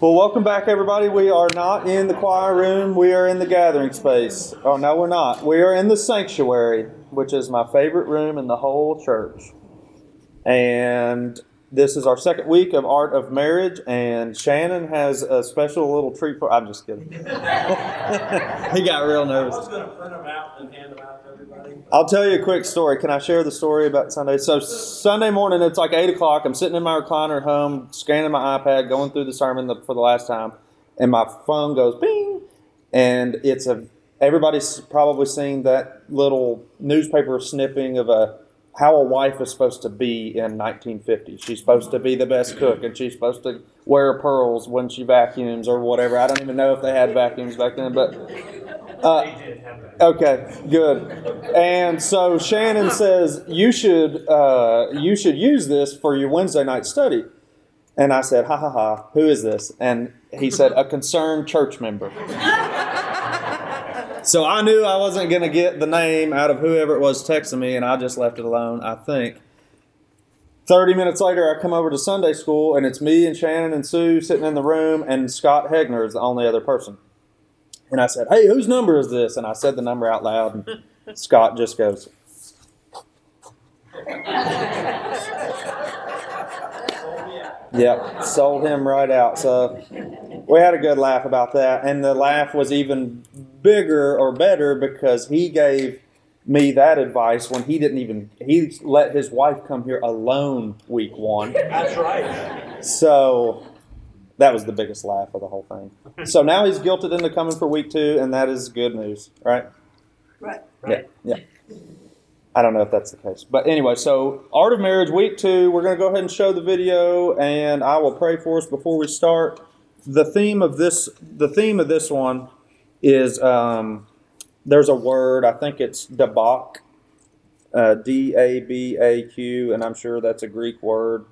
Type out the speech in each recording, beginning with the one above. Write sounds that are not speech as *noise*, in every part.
Well, welcome back, everybody. We are not in the choir room. We are in the gathering space. Oh, no, we're not. We are in the sanctuary, which is my favorite room in the whole church. And this is our second week of Art of Marriage, and Shannon has a special little treat for. I'm just kidding. *laughs* he got real nervous. I was going to print them out and hand them out to everybody. I'll tell you a quick story. Can I share the story about Sunday? So Sunday morning, it's like eight o'clock. I'm sitting in my recliner at home, scanning my iPad, going through the sermon for the last time, and my phone goes ping, and it's a. Everybody's probably seen that little newspaper snipping of a how a wife is supposed to be in 1950. She's supposed to be the best cook, and she's supposed to wear pearls when she vacuums or whatever. I don't even know if they had vacuums back then, but uh, okay, good. And so Shannon says you should uh, you should use this for your Wednesday night study. And I said, ha ha ha, who is this? And he said, a concerned church member. *laughs* So I knew I wasn't going to get the name out of whoever it was texting me, and I just left it alone, I think. 30 minutes later, I come over to Sunday school, and it's me and Shannon and Sue sitting in the room, and Scott Hegner is the only other person. And I said, Hey, whose number is this? And I said the number out loud, and Scott just goes, Yep, sold him right out. So we had a good laugh about that. And the laugh was even bigger or better because he gave me that advice when he didn't even he let his wife come here alone week one. That's right. So that was the biggest laugh of the whole thing. So now he's guilted into coming for week two, and that is good news, right? Right. Yeah, yeah. I don't know if that's the case. But anyway, so Art of Marriage, week two, we're going to go ahead and show the video, and I will pray for us before we start. The theme of this, the theme of this one is um, there's a word, I think it's debak, uh, D A B A Q, and I'm sure that's a Greek word,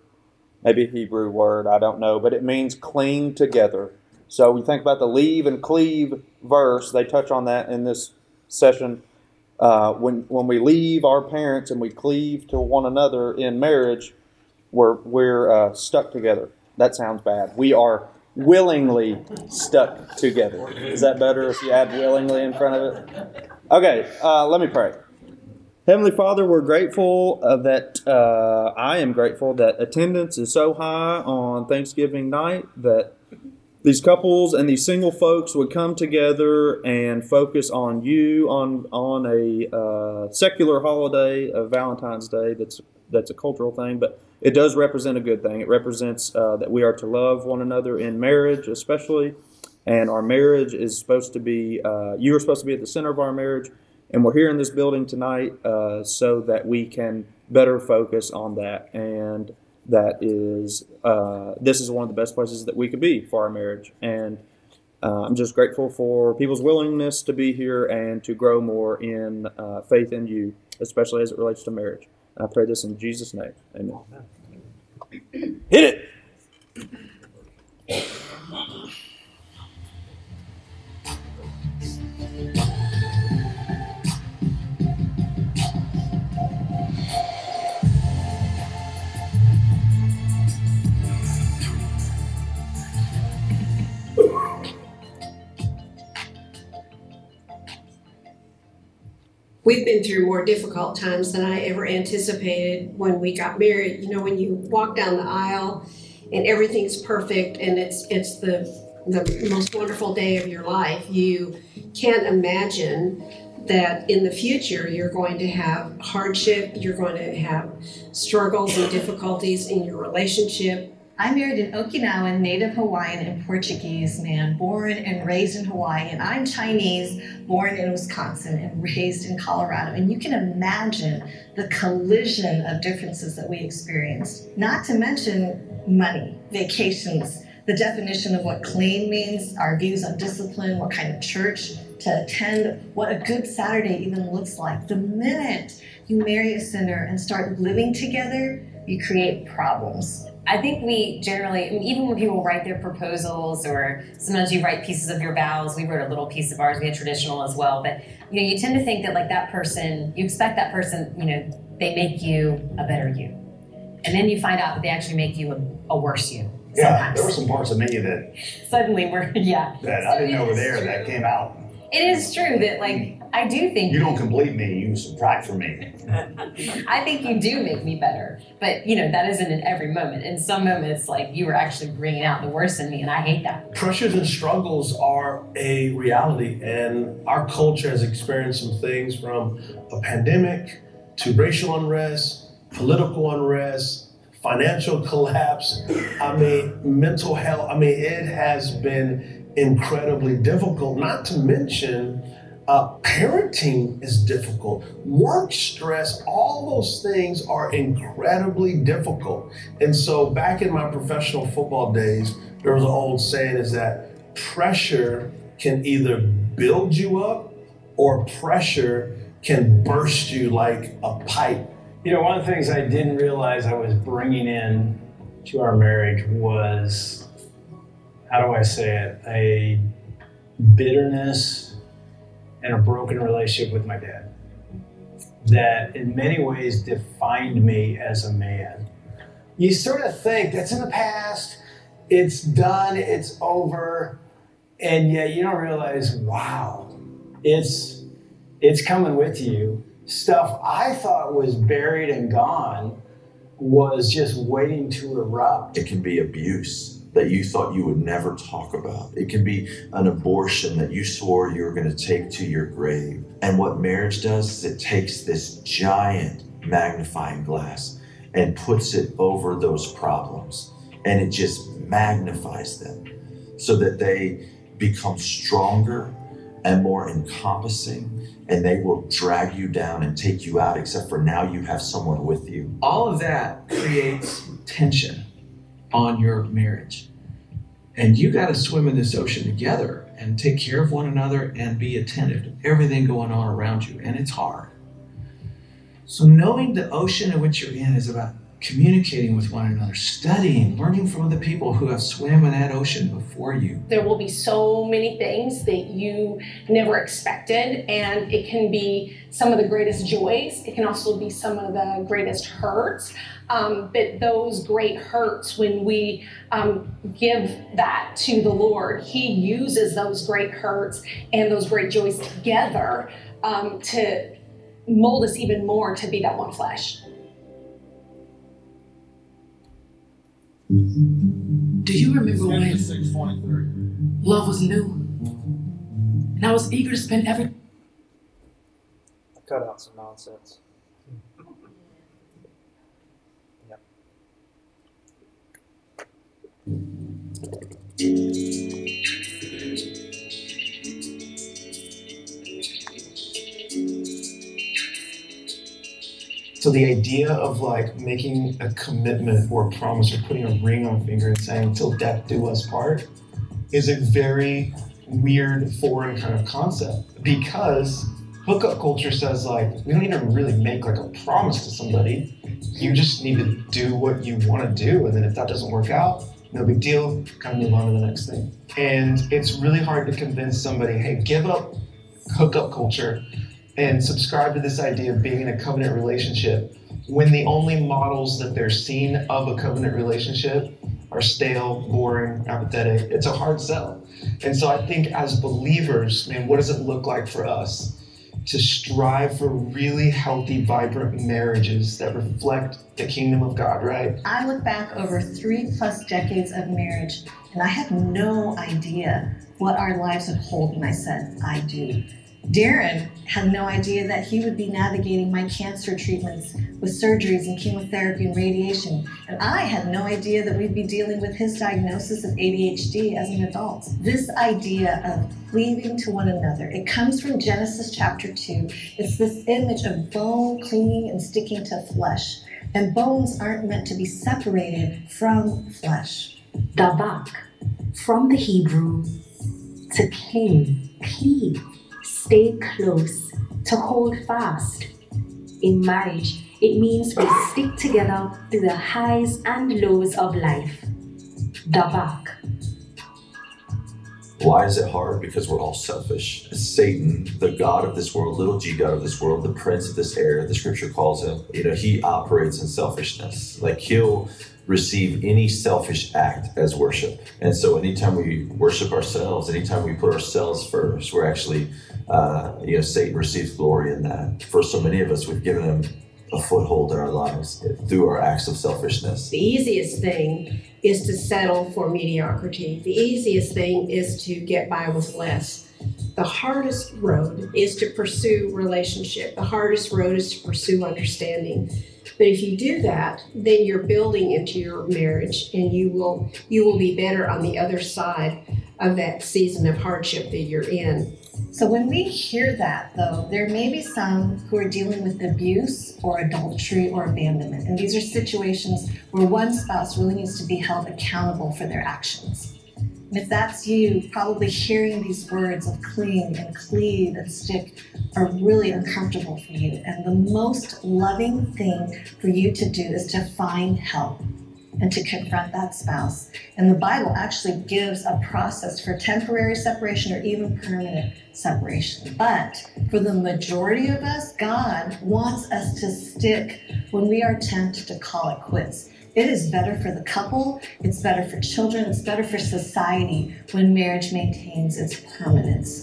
maybe a Hebrew word, I don't know, but it means cling together. So we think about the leave and cleave verse, they touch on that in this session. Uh, when when we leave our parents and we cleave to one another in marriage, we're we're uh, stuck together. That sounds bad. We are willingly stuck together. Is that better if you add willingly in front of it? Okay, uh, let me pray. Heavenly Father, we're grateful uh, that uh, I am grateful that attendance is so high on Thanksgiving night that these couples and these single folks would come together and focus on you on on a uh, secular holiday of Valentine's Day. That's that's a cultural thing, but it does represent a good thing. It represents uh, that we are to love one another in marriage, especially, and our marriage is supposed to be. Uh, you are supposed to be at the center of our marriage, and we're here in this building tonight uh, so that we can better focus on that and that is uh, this is one of the best places that we could be for our marriage. And uh, i'm just grateful for people's willingness to be here and to grow more in uh, faith in you especially as it relates to marriage. I pray this in jesus name. Amen. Hit it We've been through more difficult times than I ever anticipated when we got married. You know, when you walk down the aisle and everything's perfect and it's it's the the most wonderful day of your life, you can't imagine that in the future you're going to have hardship, you're going to have struggles and difficulties in your relationship, I married an Okinawan, Native Hawaiian, and Portuguese man born and raised in Hawaii, and I'm Chinese, born in Wisconsin and *laughs* raised in Colorado. And you can imagine the collision of differences that we experienced, not to mention money, vacations, the definition of what clean means, our views on discipline, what kind of church to attend, what a good Saturday even looks like. The minute you marry a sinner and start living together, you create problems. I think we generally, even when people write their proposals, or sometimes you write pieces of your vows. We wrote a little piece of ours. We had traditional as well, but you know, you tend to think that like that person, you expect that person, you know, they make you a better you, and then you find out that they actually make you a, a worse you. Yeah, there were some parts of me that, *laughs* Suddenly we're *laughs* yeah. that I didn't know were there that came out. It is true that like I do think You don't complete me, you subtract from me. *laughs* I think you do make me better. But you know, that isn't in every moment. In some moments, like you were actually bringing out the worst in me, and I hate that. Pressures and struggles are a reality, and our culture has experienced some things from a pandemic to racial unrest, political unrest, financial *laughs* collapse. I mean, mental health. I mean, it has been incredibly difficult, not to mention. Uh, parenting is difficult. Work stress, all those things are incredibly difficult. And so, back in my professional football days, there was an old saying is that pressure can either build you up or pressure can burst you like a pipe. You know, one of the things I didn't realize I was bringing in to our marriage was, how do I say it, a bitterness and a broken relationship with my dad that in many ways defined me as a man. You sort of think that's in the past, it's done, it's over, and yet you don't realize, wow, it's it's coming with you. Stuff I thought was buried and gone was just waiting to erupt. It can be abuse that you thought you would never talk about. It can be an abortion that you swore you were going to take to your grave. And what marriage does is it takes this giant magnifying glass and puts it over those problems and it just magnifies them so that they become stronger and more encompassing and they will drag you down and take you out except for now you have someone with you all of that creates tension on your marriage. And you got to swim in this ocean together and take care of one another and be attentive to everything going on around you. And it's hard. So, knowing the ocean in which you're in is about communicating with one another, studying, learning from other people who have swam in that ocean before you. There will be so many things that you never expected, and it can be some of the greatest joys. It can also be some of the greatest hurts. Um, but those great hurts, when we um, give that to the Lord, He uses those great hurts and those great joys together um, to mold us even more to be that one flesh. Do you remember when love was new? And I was eager to spend every Cut out some nonsense. So the idea of like making a commitment or a promise or putting a ring on a finger and saying "till death do us part" is a very weird foreign kind of concept because hookup culture says like we don't even really make like a promise to somebody. You just need to do what you want to do, and then if that doesn't work out, no big deal. Kind of move on to the next thing. And it's really hard to convince somebody, hey, give up hookup culture and subscribe to this idea of being in a covenant relationship when the only models that they're seeing of a covenant relationship are stale, boring, apathetic. It's a hard sell. And so I think as believers, man, what does it look like for us to strive for really healthy, vibrant marriages that reflect the kingdom of God, right? I look back over three plus decades of marriage and I had no idea what our lives would hold when I said, I do. Darren had no idea that he would be navigating my cancer treatments with surgeries and chemotherapy and radiation. And I had no idea that we'd be dealing with his diagnosis of ADHD as an adult. This idea of cleaving to one another, it comes from Genesis chapter 2. It's this image of bone clinging and sticking to flesh. And bones aren't meant to be separated from flesh. Davak, from the Hebrew, to cling, cleave, stay close, to hold fast. In marriage, it means we stick together through the highs and lows of life. Davak. Why is it hard? Because we're all selfish. Satan, the God of this world, little g God of this world, the prince of this air, the scripture calls him, you know, he operates in selfishness. Like he'll receive any selfish act as worship. And so, anytime we worship ourselves, anytime we put ourselves first, we're actually, uh, you know, Satan receives glory in that. For so many of us, we've given him a foothold in our lives through our acts of selfishness. The easiest thing is to settle for mediocrity. The easiest thing is to get by with less. The hardest road is to pursue relationship. The hardest road is to pursue understanding. But if you do that, then you're building into your marriage and you will you will be better on the other side of that season of hardship that you're in. So when we hear that, though, there may be some who are dealing with abuse or adultery or abandonment. And these are situations where one spouse really needs to be held accountable for their actions. And if that's you, probably hearing these words of cling and cleave and stick are really uncomfortable for you. And the most loving thing for you to do is to find help and to confront that spouse. And the Bible actually gives a process for temporary separation or even permanent separation. But for the majority of us, God wants us to stick when we are tempted to call it quits. It is better for the couple, it's better for children, it's better for society when marriage maintains its permanence.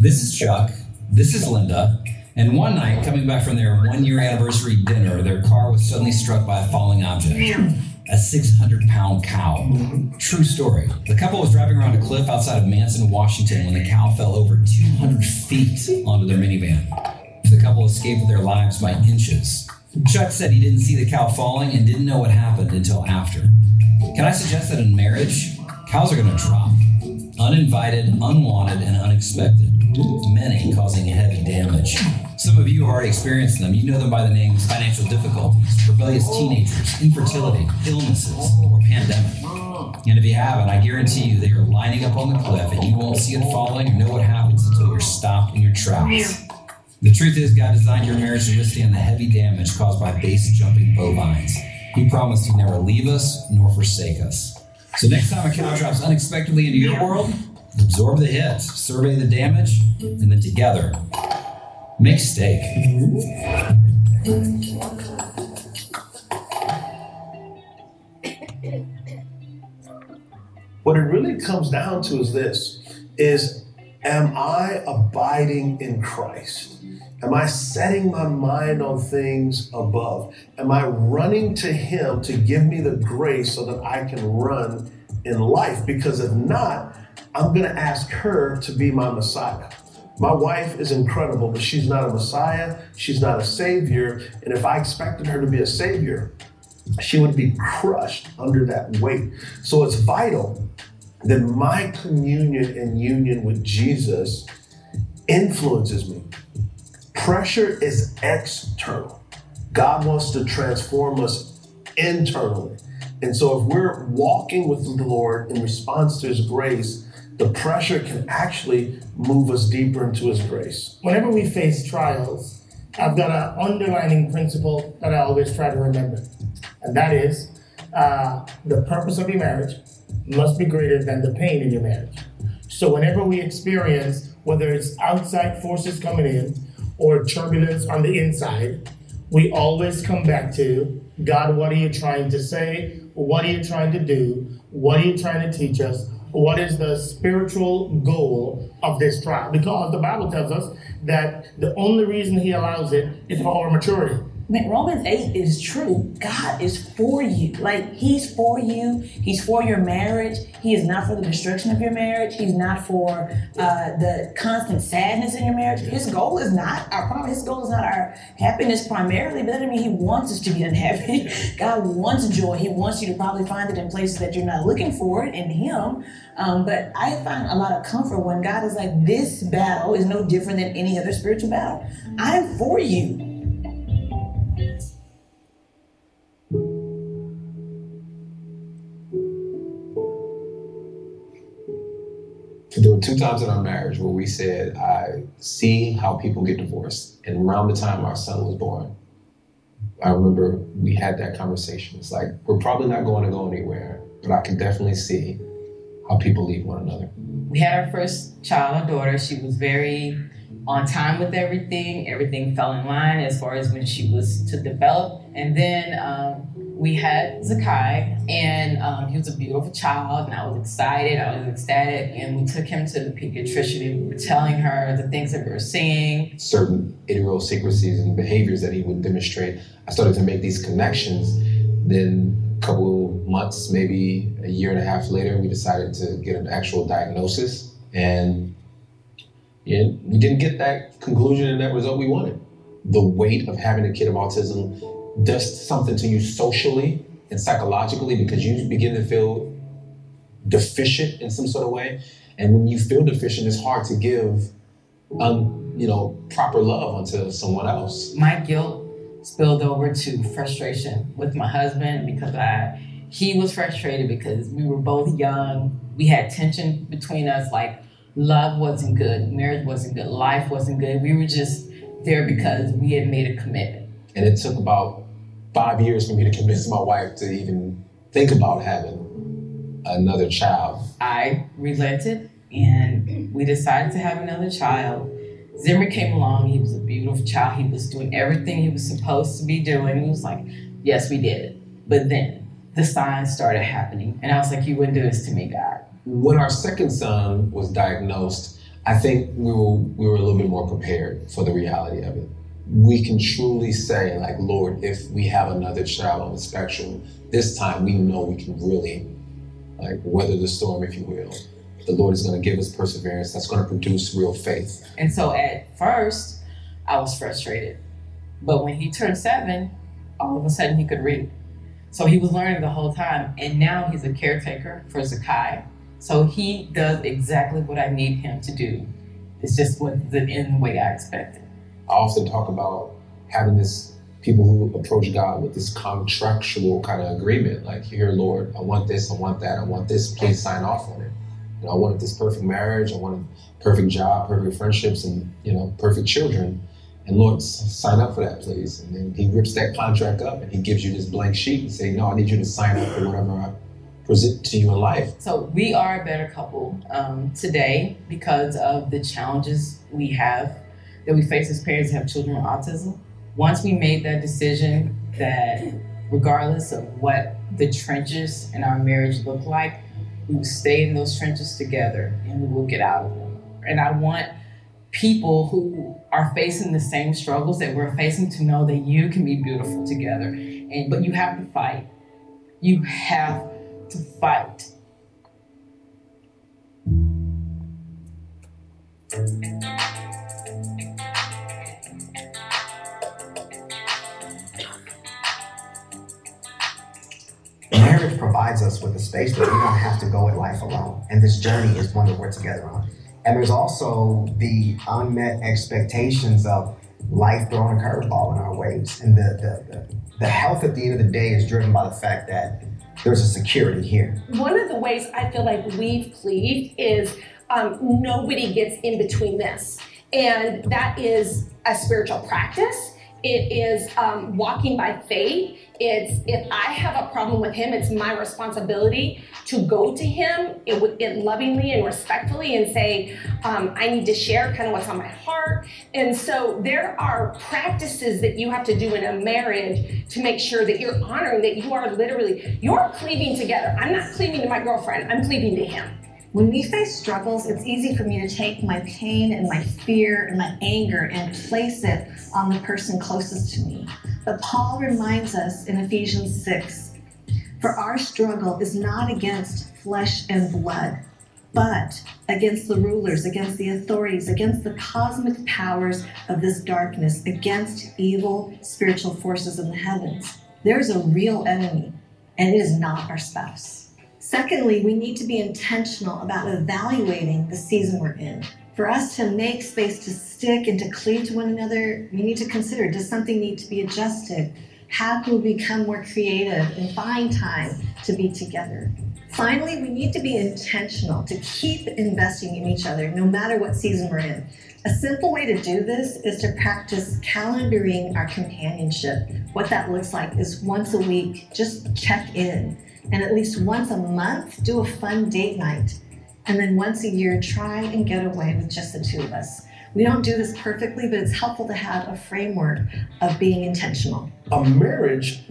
This is Chuck. This is Linda. And one night, coming back from their one year anniversary dinner, their car was suddenly struck by a falling object a 600 pound cow. True story. The couple was driving around a cliff outside of Manson, Washington, when the cow fell over 200 feet onto their minivan. The couple escaped with their lives by inches. Chuck said he didn't see the cow falling and didn't know what happened until after. Can I suggest that in marriage, cows are going to drop? Uninvited, unwanted, and unexpected. Many causing heavy damage. Some of you have already experienced them. You know them by the names financial difficulties, rebellious teenagers, infertility, illnesses, or pandemic. And if you haven't, I guarantee you they are lining up on the cliff and you won't see it falling or know what happens until you're stopped in your tracks. The truth is, God designed your marriage to withstand the heavy damage caused by base jumping bovines. He promised He'd never leave us nor forsake us. So next time a cow drops unexpectedly into your world, absorb the hit, survey the damage, and then together, steak. What it really comes down to is this is am I abiding in Christ? Am I setting my mind on things above? Am I running to him to give me the grace so that I can run in life? Because if not, I'm going to ask her to be my Messiah. My wife is incredible, but she's not a Messiah. She's not a Savior. And if I expected her to be a Savior, she would be crushed under that weight. So it's vital that my communion and union with Jesus influences me. Pressure is external. God wants to transform us internally. And so if we're walking with the Lord in response to his grace, the pressure can actually move us deeper into his grace. Whenever we face trials, I've got an underlining principle that I always try to remember, and that is uh, the purpose of your marriage must be greater than the pain in your marriage. So, whenever we experience, whether it's outside forces coming in or turbulence on the inside, we always come back to God, what are you trying to say? What are you trying to do? What are you trying to teach us? What is the spiritual goal of this trial? Because the Bible tells us that the only reason He allows it is for our maturity. Man, Romans 8 is true. God is for you. Like, He's for you. He's for your marriage. He is not for the destruction of your marriage. He's not for uh, the constant sadness in your marriage. His goal is not our problem. His goal is not our happiness primarily, but that doesn't mean He wants us to be unhappy. *laughs* God wants joy. He wants you to probably find it in places that you're not looking for it in Him. Um, but I find a lot of comfort when God is like, this battle is no different than any other spiritual battle. I'm for you. There were two times in our marriage where we said, I see how people get divorced. And around the time our son was born, I remember we had that conversation. It's like, we're probably not going to go anywhere. but I can definitely see how people leave one another. We had our first child, our daughter. She was very on time with everything. Everything fell in line as far as when she was to develop. And then um, we had Zakai, and um, he was a beautiful child, and I was excited. I was ecstatic, and we took him to the pediatrician, and we were telling her the things that we were seeing. Certain idiosyncrasies and behaviors that he would demonstrate. I started to make these connections. Then a couple months, maybe a year and a half later, we decided to get an actual diagnosis, and yeah, we didn't get that conclusion and that result we wanted. The weight of having a kid of autism does something to you socially and psychologically because you begin to feel deficient in some sort of way. And when you feel deficient, it's hard to give, um, you know, proper love onto someone else. My guilt spilled over to frustration with my husband because I he was frustrated because we were both young. We had tension between us, like love wasn't good, marriage wasn't good, life wasn't good. We were just there because we had made a commitment. And it took about five years for me to convince my wife to even think about having another child. I relented and we decided to have another child. Zimmer came along, he was a beautiful child. He was doing everything he was supposed to be doing. He was like, Yes, we did it. But then the signs started happening. And I was like, You wouldn't do this to me, God. When our second son was diagnosed, I think we were we were a little bit more prepared for the reality of it. We can truly say, like, Lord, if we have another child on the spectrum, this time we know we can really like weather the storm, if you will. The Lord is going to give us perseverance that's going to produce real faith. And so at first, I was frustrated. But when he turned seven, all of a sudden he could read. So he was learning the whole time. And now he's a caretaker for Zakai. So he does exactly what I need him to do. It's just what in the way I expected. I often talk about having this people who approach God with this contractual kind of agreement, like, here, Lord, I want this, I want that, I want this, please sign off on it. You know, I wanted this perfect marriage, I wanted perfect job, perfect friendships, and you know, perfect children. And Lord, sign up for that, please. And then He rips that contract up and He gives you this blank sheet and say, No, I need you to sign up for whatever I present to you in life. So we are a better couple um, today because of the challenges we have that we face as parents that have children with autism. Once we made that decision that regardless of what the trenches in our marriage look like, we will stay in those trenches together and we will get out of them. And I want people who are facing the same struggles that we're facing to know that you can be beautiful together. And but you have to fight. You have to fight. Provides us with a space that we don't have to go at life alone. And this journey is one that we're together on. And there's also the unmet expectations of life throwing a curveball in our ways. And the, the, the, the health at the end of the day is driven by the fact that there's a security here. One of the ways I feel like we've cleaved is um, nobody gets in between this. And that is a spiritual practice. It is um, walking by faith. It's if I have a problem with him, it's my responsibility to go to him it, it lovingly and respectfully and say, um, I need to share kind of what's on my heart. And so there are practices that you have to do in a marriage to make sure that you're honoring that you are literally you're cleaving together. I'm not cleaving to my girlfriend. I'm cleaving to him. When we face struggles, it's easy for me to take my pain and my fear and my anger and place it on the person closest to me. But Paul reminds us in Ephesians 6 For our struggle is not against flesh and blood, but against the rulers, against the authorities, against the cosmic powers of this darkness, against evil spiritual forces in the heavens. There's a real enemy, and it is not our spouse. Secondly, we need to be intentional about evaluating the season we're in. For us to make space to stick and to cleave to one another, we need to consider does something need to be adjusted? How can we become more creative and find time to be together? Finally, we need to be intentional to keep investing in each other no matter what season we're in. A simple way to do this is to practice calendaring our companionship. What that looks like is once a week, just check in. And at least once a month, do a fun date night. And then once a year, try and get away with just the two of us. We don't do this perfectly, but it's helpful to have a framework of being intentional. A marriage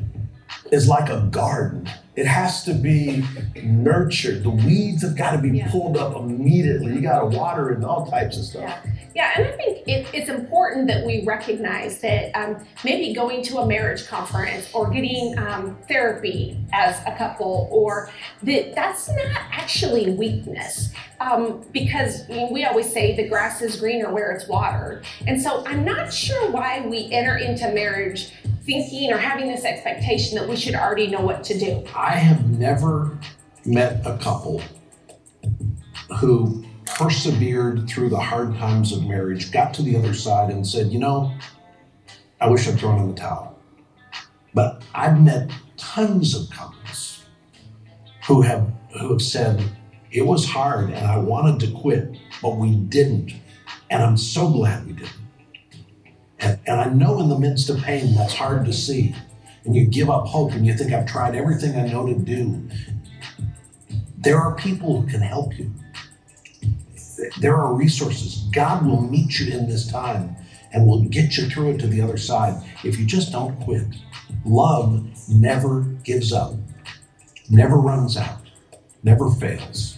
is like a garden. It has to be nurtured. The weeds have got to be pulled up immediately. You got to water it and all types of stuff. Yeah, and I think it, it's important that we recognize that um, maybe going to a marriage conference or getting um, therapy as a couple, or that that's not actually weakness. Um, because we always say the grass is greener where it's watered. And so I'm not sure why we enter into marriage thinking or having this expectation that we should already know what to do. I have never met a couple who persevered through the hard times of marriage, got to the other side, and said, You know, I wish I'd thrown in the towel. But I've met tons of couples who have who have said it was hard and I wanted to quit, but we didn't. And I'm so glad we didn't. And, and I know in the midst of pain that's hard to see. And you give up hope and you think I've tried everything I know to do. There are people who can help you. There are resources. God will meet you in this time and will get you through it to the other side if you just don't quit. Love never gives up, never runs out, never fails.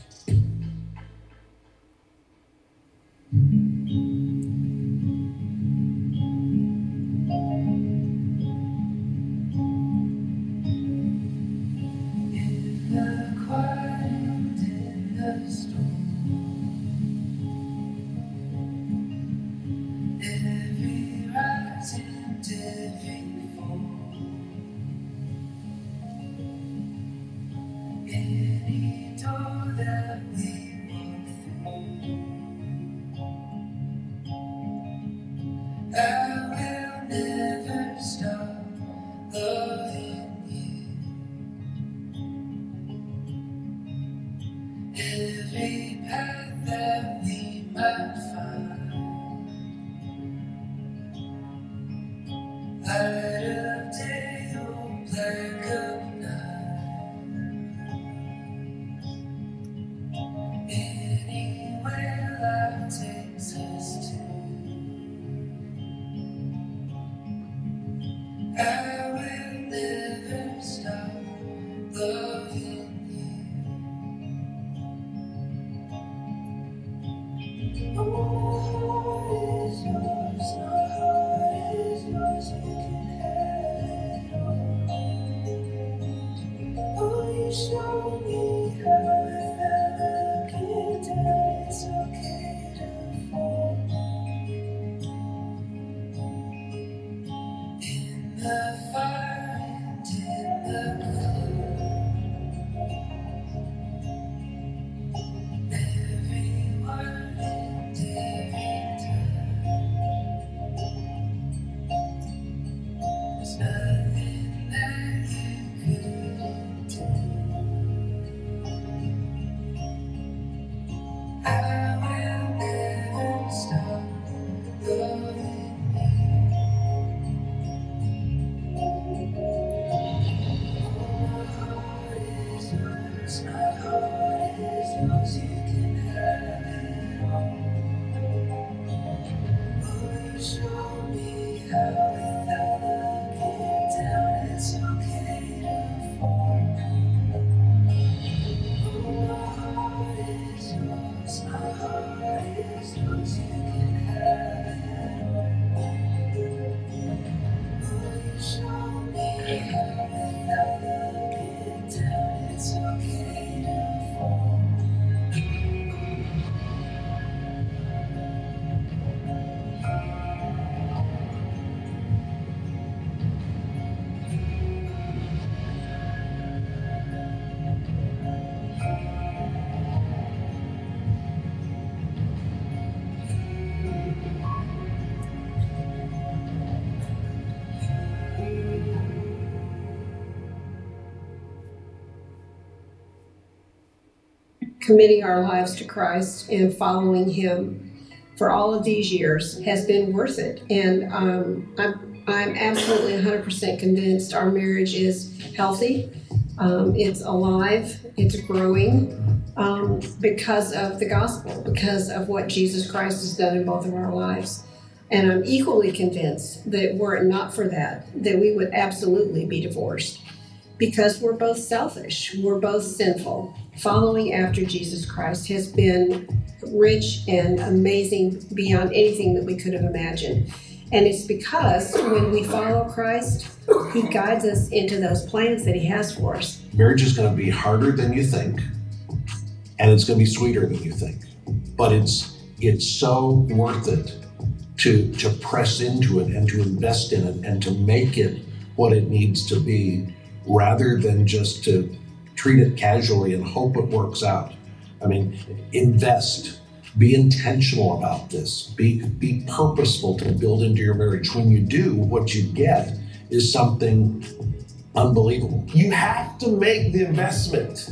Show me how committing our lives to Christ and following Him for all of these years has been worth it. And um, I'm, I'm absolutely 100% convinced our marriage is healthy, um, it's alive, it's growing um, because of the gospel, because of what Jesus Christ has done in both of our lives. And I'm equally convinced that were it not for that, that we would absolutely be divorced because we're both selfish, we're both sinful. Following after Jesus Christ has been rich and amazing beyond anything that we could have imagined. And it's because when we follow Christ, He guides us into those plans that He has for us. Marriage is going to be harder than you think, and it's going to be sweeter than you think. But it's it's so worth it to to press into it and to invest in it and to make it what it needs to be, rather than just to treat it casually and hope it works out. I mean, invest. Be intentional about this. Be be purposeful to build into your marriage. When you do, what you get is something unbelievable. You have to make the investment.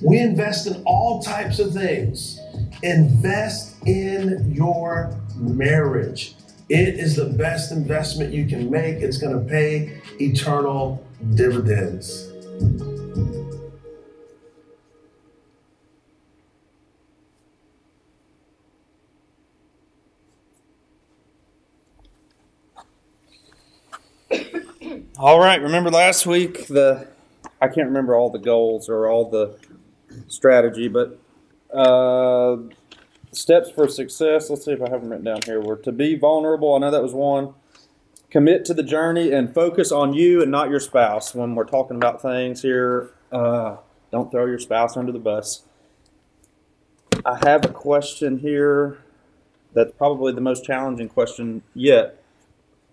We invest in all types of things. Invest in your marriage. It is the best investment you can make. It's going to pay eternal dividends. All right. Remember last week the I can't remember all the goals or all the strategy, but uh, steps for success. Let's see if I have them written down here. Were to be vulnerable. I know that was one. Commit to the journey and focus on you and not your spouse when we're talking about things here. Uh, don't throw your spouse under the bus. I have a question here that's probably the most challenging question yet.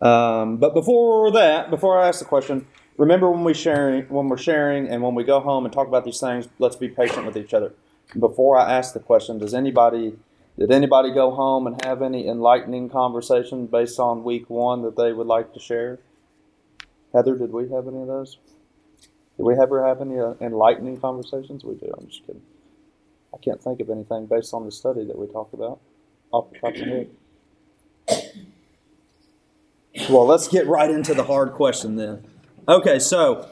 Um, but before that, before I ask the question, remember when we sharing when we're sharing and when we go home and talk about these things, let's be patient with each other. Before I ask the question, does anybody did anybody go home and have any enlightening conversation based on week one that they would like to share? Heather, did we have any of those? Did we ever have any uh, enlightening conversations? We do. I'm just kidding. I can't think of anything based on the study that we talked about off the top of the head. Well, let's get right into the hard question then. Okay, so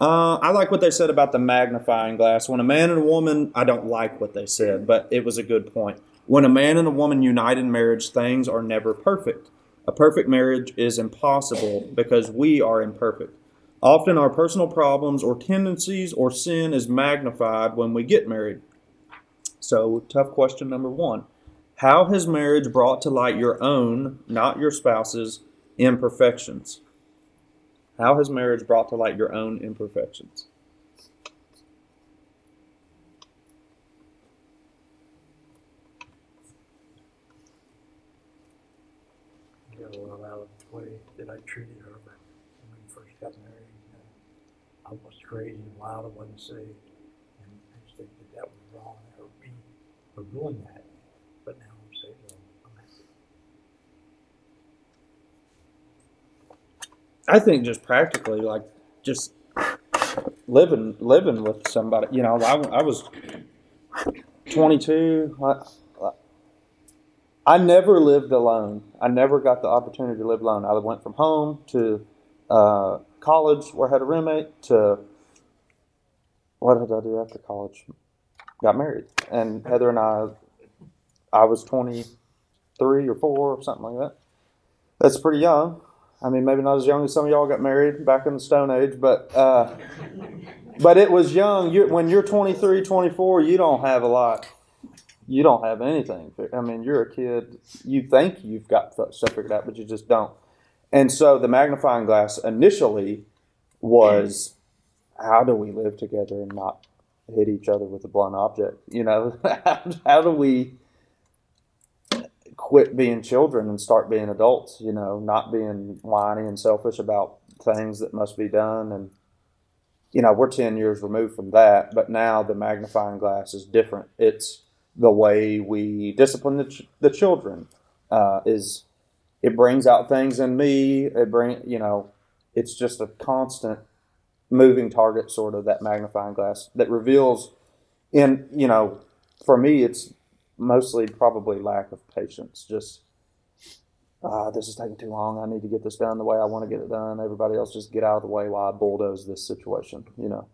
uh, I like what they said about the magnifying glass. When a man and a woman, I don't like what they said, but it was a good point. When a man and a woman unite in marriage, things are never perfect. A perfect marriage is impossible because we are imperfect. Often our personal problems or tendencies or sin is magnified when we get married. So, tough question number one How has marriage brought to light your own, not your spouse's, imperfections? How has marriage brought to light your own imperfections? I got a lot out of the way that I treated her back when we first got married. And I was crazy and loud, I wasn't safe. And I just think that that was wrong, me for doing that. But now I'm saved, I'm happy. I think just practically, like just living living with somebody. You know, I, I was 22. I, I never lived alone. I never got the opportunity to live alone. I went from home to uh, college where I had a roommate to what did I do after college? Got married. And Heather and I, I was 23 or 4 or something like that. That's pretty young. I mean, maybe not as young as some of y'all got married back in the Stone Age, but uh, but it was young. You, when you're 23, 24, you don't have a lot. You don't have anything. I mean, you're a kid. You think you've got stuff figured out, but you just don't. And so the magnifying glass initially was how do we live together and not hit each other with a blunt object? You know, *laughs* how do we quit being children and start being adults? You know, not being whiny and selfish about things that must be done. And, you know, we're 10 years removed from that, but now the magnifying glass is different. It's the way we discipline the, ch- the children uh, is it brings out things in me. It bring you know, it's just a constant moving target, sort of that magnifying glass that reveals and you know, for me, it's mostly probably lack of patience. Just uh, this is taking too long. I need to get this done the way I want to get it done. Everybody else just get out of the way while I bulldoze this situation. You know,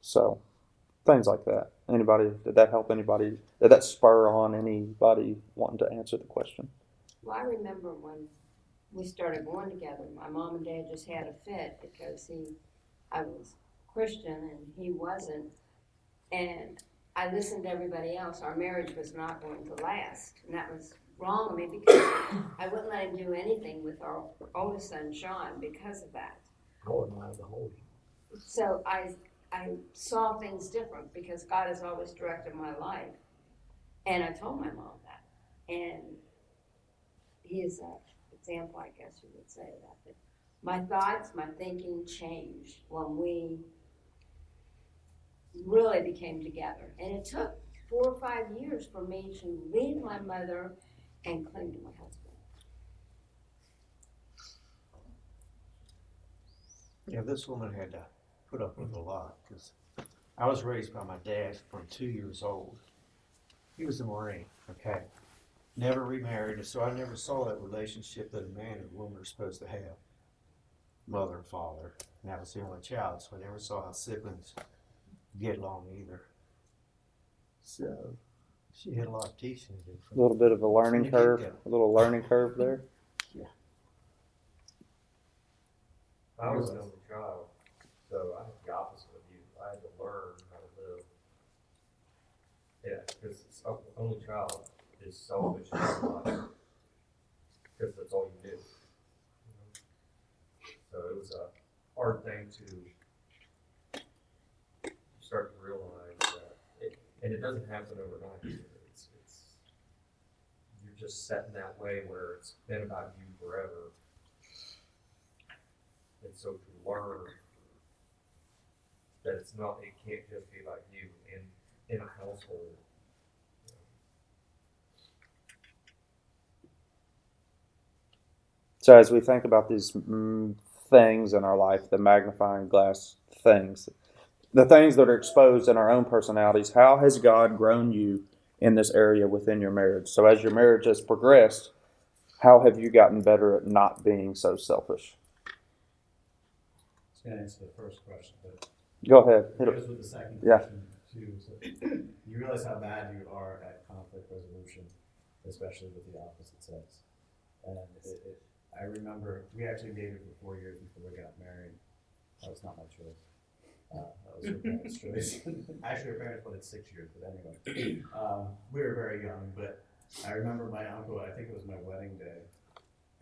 so things like that. Anybody? Did that help anybody? Did that spur on anybody wanting to answer the question? Well, I remember when we started going together, my mom and dad just had a fit because he, I was Christian and he wasn't. And I listened to everybody else. Our marriage was not going to last. And that was wrong of me because *coughs* I wouldn't let him do anything with our oldest son, Sean, because of that. I wouldn't allow to hold you. So I, I saw things different because God has always directed my life. And I told my mom that. And he is an example, I guess you would say that. My thoughts, my thinking changed when we really became together. And it took four or five years for me to leave my mother and cling to my husband. Yeah, this woman had to put up with a lot because I was raised by my dad from two years old. He was a Marine, okay? Never remarried, so I never saw that relationship that a man and a woman are supposed to have mother and father. And I was the only child, so I never saw how siblings get along either. So she had a lot of teaching to do. A little bit of a learning curve. A little learning curve there. Yeah. I was an only child, so I had the opposite of you. I had to learn how to live. Yeah, because only child is selfish because that's all you do. So it was a hard thing to start to realize that, it, and it doesn't happen overnight. It's, it's you're just set in that way where it's been about you forever. And so to learn that it's not, it can't just be like you in, in a household. So as we think about these mm, things in our life, the magnifying glass things, the things that are exposed in our own personalities, how has God grown you in this area within your marriage? So as your marriage has progressed, how have you gotten better at not being so selfish? I was gonna answer the first question, but. Go ahead. Goes with the second Yeah. question too, so *clears throat* you realize how bad you are at conflict resolution, especially with the opposite sex. And it, it, I remember, we actually dated for four years before we got married. That was not my choice. Uh, that was her parents' *laughs* choice. Actually, her parents wanted six years, but anyway. *clears throat* Um, we were very young, but I remember my uncle, I think it was my wedding day,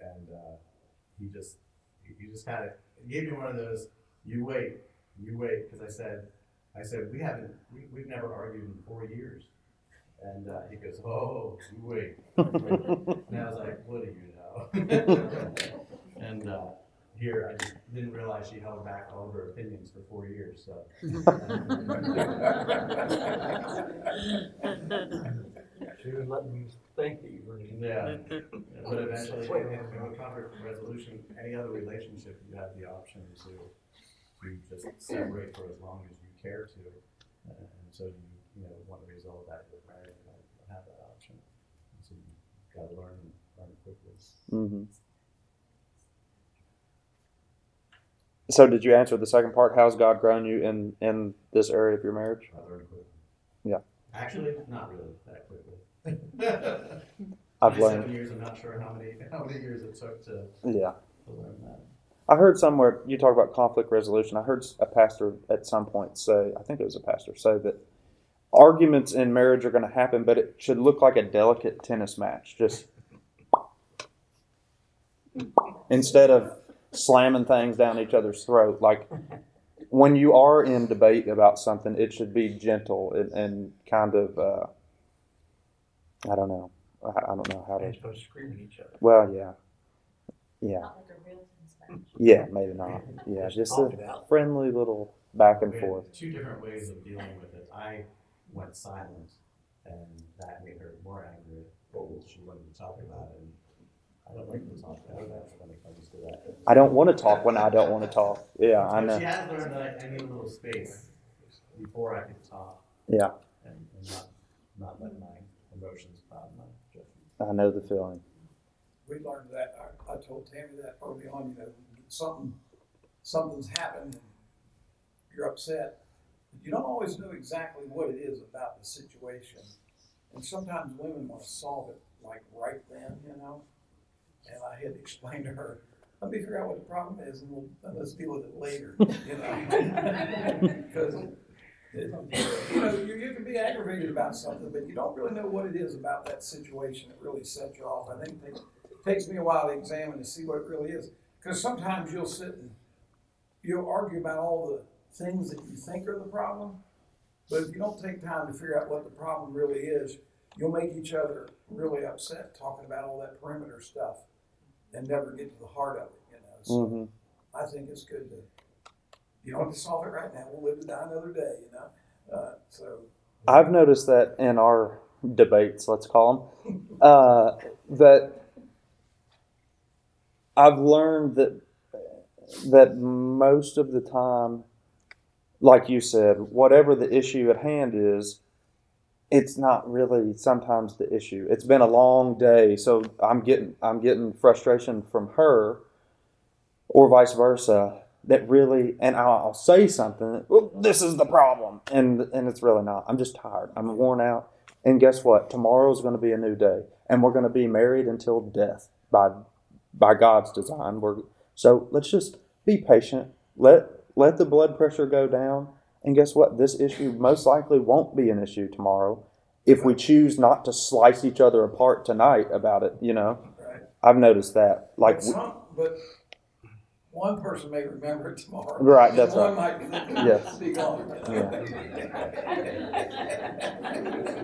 and, uh, he just, he he just kind of, he gave me one of those, you wait, you wait, because I said, I said, we haven't, we, we've never argued in four years. And, uh, he goes, oh, you wait. *laughs* And I was like, what are you know? *laughs* And, uh, here, I just didn't realize she held back all of her opinions for four years, so. *laughs* She was letting me think that you were. Yeah, but eventually, in with conflict resolution, any other relationship, you have the option to, to just separate for as long as you care to. And so you, you know, want to resolve that with marriage, you don't have that option. So you've gotta learn, learn quickly. hmm So did you answer the second part? How's God grown you in in this area of your marriage? I learned quickly. Yeah. Actually, not really that quickly. I've 27 learned. years, I'm not sure how many, how many years it took to, Yeah. to learn that. I heard somewhere you talk about conflict resolution. I heard a pastor at some point say, I think it was a pastor, say that arguments in marriage are going to happen, but it should look like a delicate tennis match. Just instead of slamming things down each other's throat. Like when you are in debate about something, it should be gentle and, and kind of, uh, I don't know. I, I don't know how to. Ain't supposed to scream at each other. Well, yeah. Yeah. Yeah, maybe not. Yeah, Just just a friendly little back and forth. Two different ways of dealing with it. I went silent, and that made her more angry. Well, she wanted to talk about it, and I don't like to talk about it when it comes to that. I don't want to talk when I don't want to talk. Yeah, I know. She has learned that I, I need a little space before I can talk. Yeah, and, and not, not let my emotions cloud my judgment. I know the feeling. we learned that, I, I told Tammy that early on, you know, something, something's happened and you're upset. but You don't always know exactly what it is about the situation. And sometimes women want to solve it like right then, you know? And I had to explain to her, let me figure out what the problem is and we'll, and let's deal with it later, you know? *laughs* Because, you know, you, you can be aggravated about something, but you don't really know what it is about that situation that really sets you off. I think it takes, takes me a while to examine to see what it really is. Because sometimes you'll sit and you'll argue about all the things that you think are the problem, but if you don't take time to figure out what the problem really is, you'll make each other really upset talking about all that perimeter stuff and never get to the heart of it, you know. So Mhm. I think it's good to, you don't have to solve it right now. We'll live to die another day, you know. Uh, so I've noticed that in our debates, let's call them, uh, that I've learned that that most of the time, like you said, whatever the issue at hand is, it's not really sometimes the issue. It's been a long day, so I'm getting I'm getting frustration from her, or vice versa. That really, and I'll, say something. Well, this is the problem, and and it's really not. I'm just tired. I'm worn out. And guess what? Tomorrow's going to be a new day, and we're going to be married until death by by God's design. We're so let's just be patient. Let let the blood pressure go down, and guess what? This issue most likely won't be an issue tomorrow if we choose not to slice each other apart tonight about it. You know, Right. I've noticed that. Like, but, some, but one person may remember it tomorrow. Right, and that's one right. might Yes. *laughs* be gone.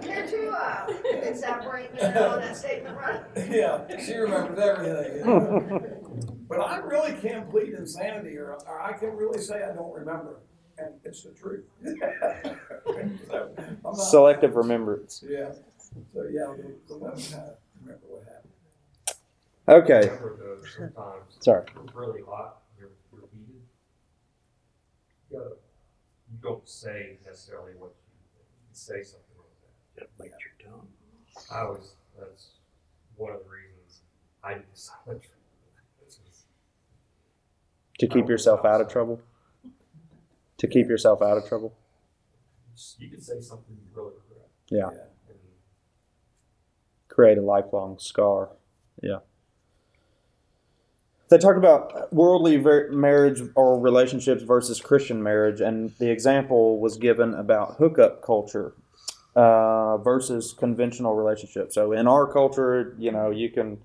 Here too, uh, exasperating, you know, that statement, right? yeah, she remembers everything. You *laughs* but I really can't plead insanity, or, or I can really say I don't remember, and it's the truth. so, I'm not, selective remembrance. Yeah. So yeah, the, the women kind remember what happened. Okay. Sometimes. Sorry. It's really hot, you're, you're heated. You gotta, you don't say necessarily what you, you say something like that. Bite your tongue. I always, that's one of the reasons I do silent treatment. It's just- To keep yourself out of trouble. To keep yourself out of trouble. You can say something really regret. Yeah. And Create a lifelong scar. Yeah. They talk about worldly ver- marriage or relationships versus Christian marriage, and the example was given about hookup culture uh, versus conventional relationships. So in our culture, you know, you can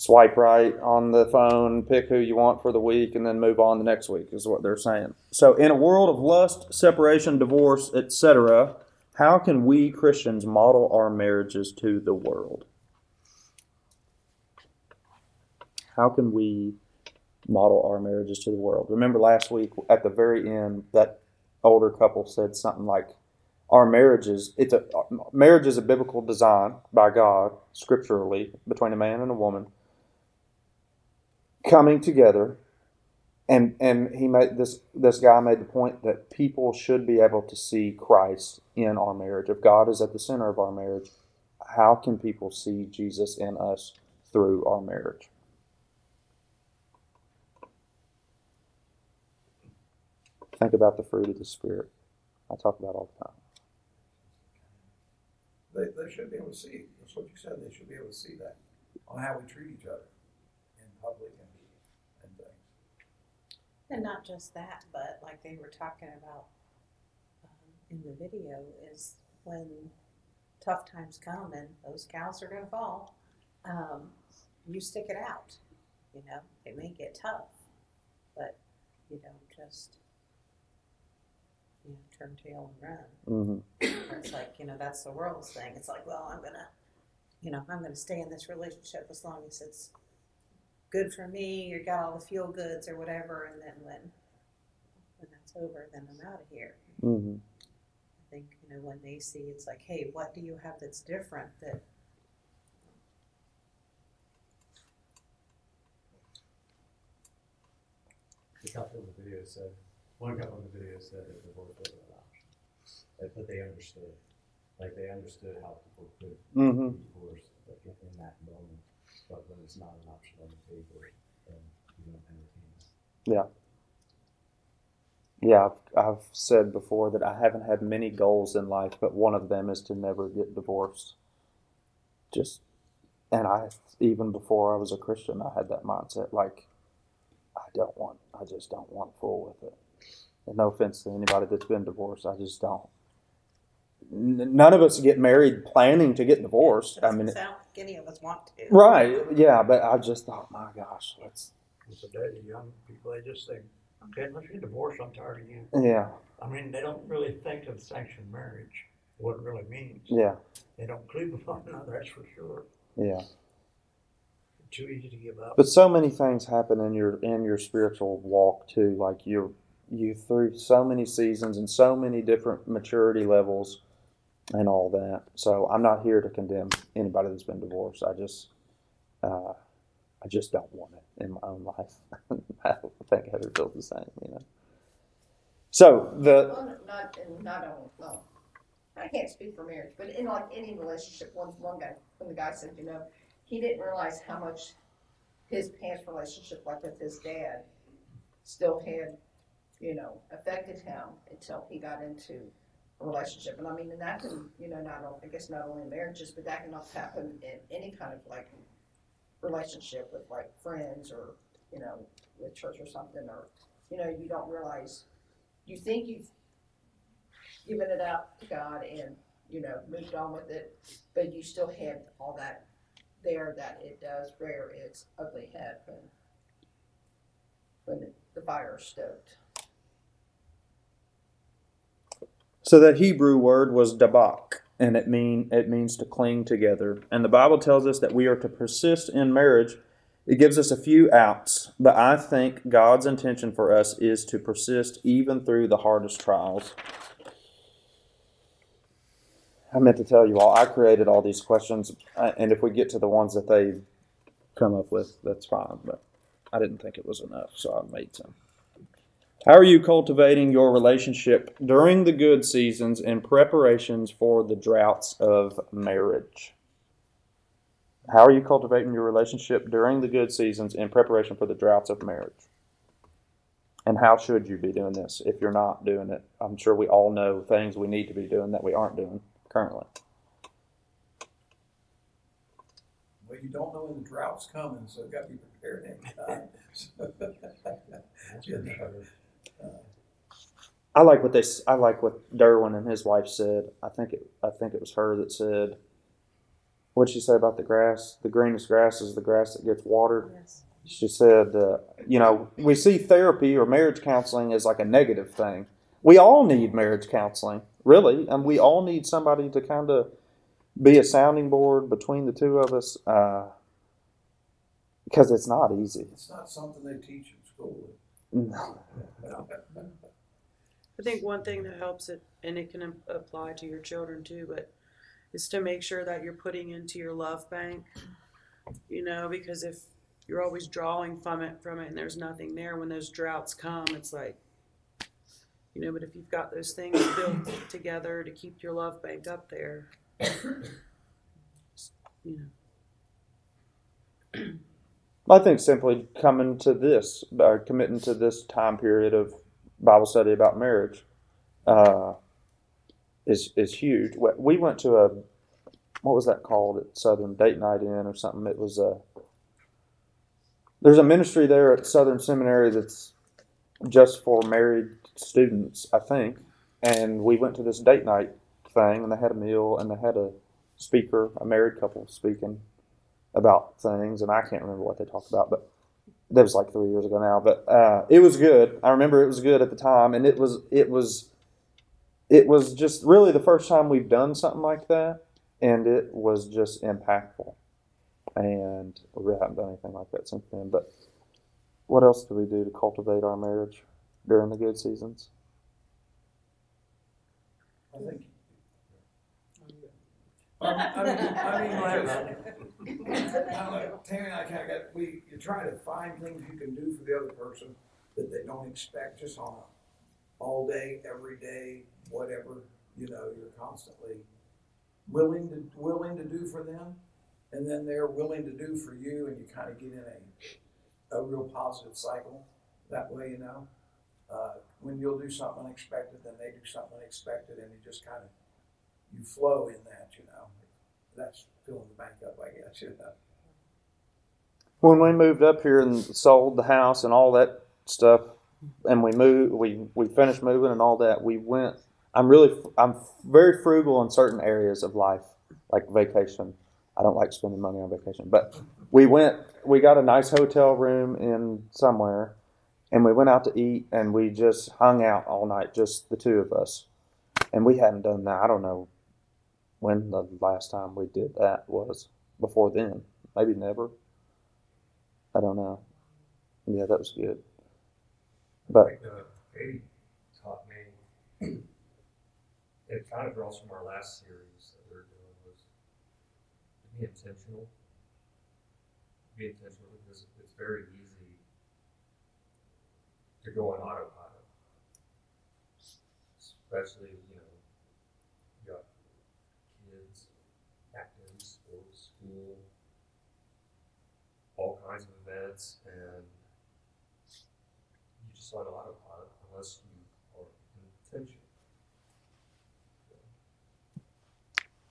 swipe right on the phone, pick who you want for the week, and then move on the next week, is what they're saying. So in a world of lust, separation, divorce, etc., how can we Christians model our marriages to the world? How can we model our marriages to the world? Remember last week at the very end, that older couple said something like, "Our marriages, it's a marriage is a biblical design by God, scripturally, between a man and a woman, coming together." And and he made this this guy made the point that people should be able to see Christ in our marriage. If God is at the center of our marriage, how can people see Jesus in us through our marriage? Think about the fruit of the Spirit. I talk about all the time. They, they should be able to see. That's what you said. They should be able to see that on how we treat each other in public and. And not just that, but like they were talking about um, in the video, is when tough times come and those cows are going to fall, um, you stick it out. You know, it may get tough, but you don't just you know turn tail and run. Mm-hmm. It's like you know that's the world's thing. It's like, well, I'm gonna, you know, I'm gonna stay in this relationship as long as it's good for me. You got all the fuel goods or whatever, and then when when that's over, then I'm out of here. Mm-hmm. I think you know when they see it's like, hey, what do you have that's different that The couple in the video said, one couple in the video said that divorce wasn't an option. Like, but they understood, like they understood how people could Mhm. be divorced, like in, in that moment. But when it's not an option on the table, then you don't entertain it. Yeah. Yeah, I've, I've said before that I haven't had many goals in life, but one of them is to never get divorced. Just, and I, even before I was a Christian, I had that mindset like, I don't want, I just don't want to fool with it. And no offense to anybody that's been divorced, I just don't. N- None of us get married planning to get divorced. I mean, Doesn't sound like any of us want to. right? Yeah, but I just thought, my gosh, let's. Today, the young people, they just think, okay, let's get divorced, I'm tired of you. Yeah. I mean, they don't really think of sanctioned marriage, what it really means. Yeah. They don't cleave with *laughs* one another, that's for sure. Yeah. Too easy to give up. But so many things happen in your in your spiritual walk too. Like you you through so many seasons and so many different maturity levels and all that. So I'm not here to condemn anybody that's been divorced. I just uh, I just don't want it in my own life. *laughs* I think Heather feels the same, you know. So the Well, not, not only, well, I can't speak for marriage, but in like any relationship, one, one guy, when the guy said, you know, he didn't realize how much his past relationship, like with his dad, still had, you know, affected him until he got into relationship. And I mean, and that can, you know, not, I guess not only in marriages, but that can also happen in any kind of like relationship with like friends or, you know, with church or something, or, you know, you don't realize, you think you've given it out to God and, you know, moved on with it, but you still have all that there that it does rear its ugly head when, when the fire is stoked. So the Hebrew word was dabaq, and it mean it means to cling together. And the Bible tells us that we are to persist in marriage. It gives us a few outs, but I think God's intention for us is to persist even through the hardest trials. I meant to tell you all, I created all these questions, uh, and if we get to the ones that they come up with, that's fine, but I didn't think it was enough, so I made some. How are you cultivating your relationship during the good seasons in preparations for the droughts of marriage? How are you cultivating your relationship during the good seasons in preparation for the droughts of marriage? And how should you be doing this if you're not doing it? I'm sure we all know things we need to be doing that we aren't doing currently. Well, you don't know when the drought's coming, so you've gotta be prepared anytime. *laughs* I like what they. I like what Derwin and his wife said. I think it. I think it was her that said. What'd she say about the grass? The greenest grass is the grass that gets watered. Yes. She said, uh, you know, we see therapy or marriage counseling as like a negative thing. We all need marriage counseling, really, and we all need somebody to kind of be a sounding board between the two of us, uh, because it's not easy. It's not something they teach in school. No. I think one thing that helps it, and it can apply to your children too, but is to make sure that you're putting into your love bank. You know, because if you're always drawing from it, from it, and there's nothing there, when those droughts come, it's like, you know. But if you've got those things built together to keep your love bank up there, *coughs* you know. I think simply coming to this, uh, committing to this time period of Bible study about marriage, uh, is is huge. We- We went to a, what was that called at Southern Date Night Inn or something? It was a. There's a ministry there at Southern Seminary that's just for married students, I think. And we went to this date night thing, and they had a meal, and they had a speaker, a married couple speaking about things, and I can't remember what they talked about, but that was like three years ago now. But uh, it was good. I remember it was good at the time, and it was it was it was just really the first time we've done something like that, and it was just impactful. And we really haven't done anything like that since then. But what else do we do to cultivate our marriage during the good seasons? I think. I mean, I mean, just, I don't know, Tammy and I kind of got, we, you try to find things you can do for the other person that they don't expect just on a all day, every day, whatever, you know, you're constantly willing to, willing to do for them, and then they're willing to do for you, and you kind of get in a, a real positive cycle that way, you know. Uh, when you'll do something unexpected, then they do something unexpected, and you just kind of, you flow in that, you know. That's filling the bank up, I guess, you know. When we moved up here and sold the house and all that stuff, and we moved, we we finished moving and all that, we went. I'm really, I'm very frugal in certain areas of life, like vacation. I don't like spending money on vacation, but we went. We got a nice hotel room in somewhere, and we went out to eat, and we just hung out all night, just the two of us. And we hadn't done that. I don't know when the last time we did that was. Before then, maybe never. I don't know. Yeah, that was good. But Katie taught me, it kind of draws from our last series that we were doing was be intentional. Be intentional because it's very easy to go on autopilot. Especially, you know, you got kids, activities, sports, school, all kinds of events, and you just autopilot unless you are intentional.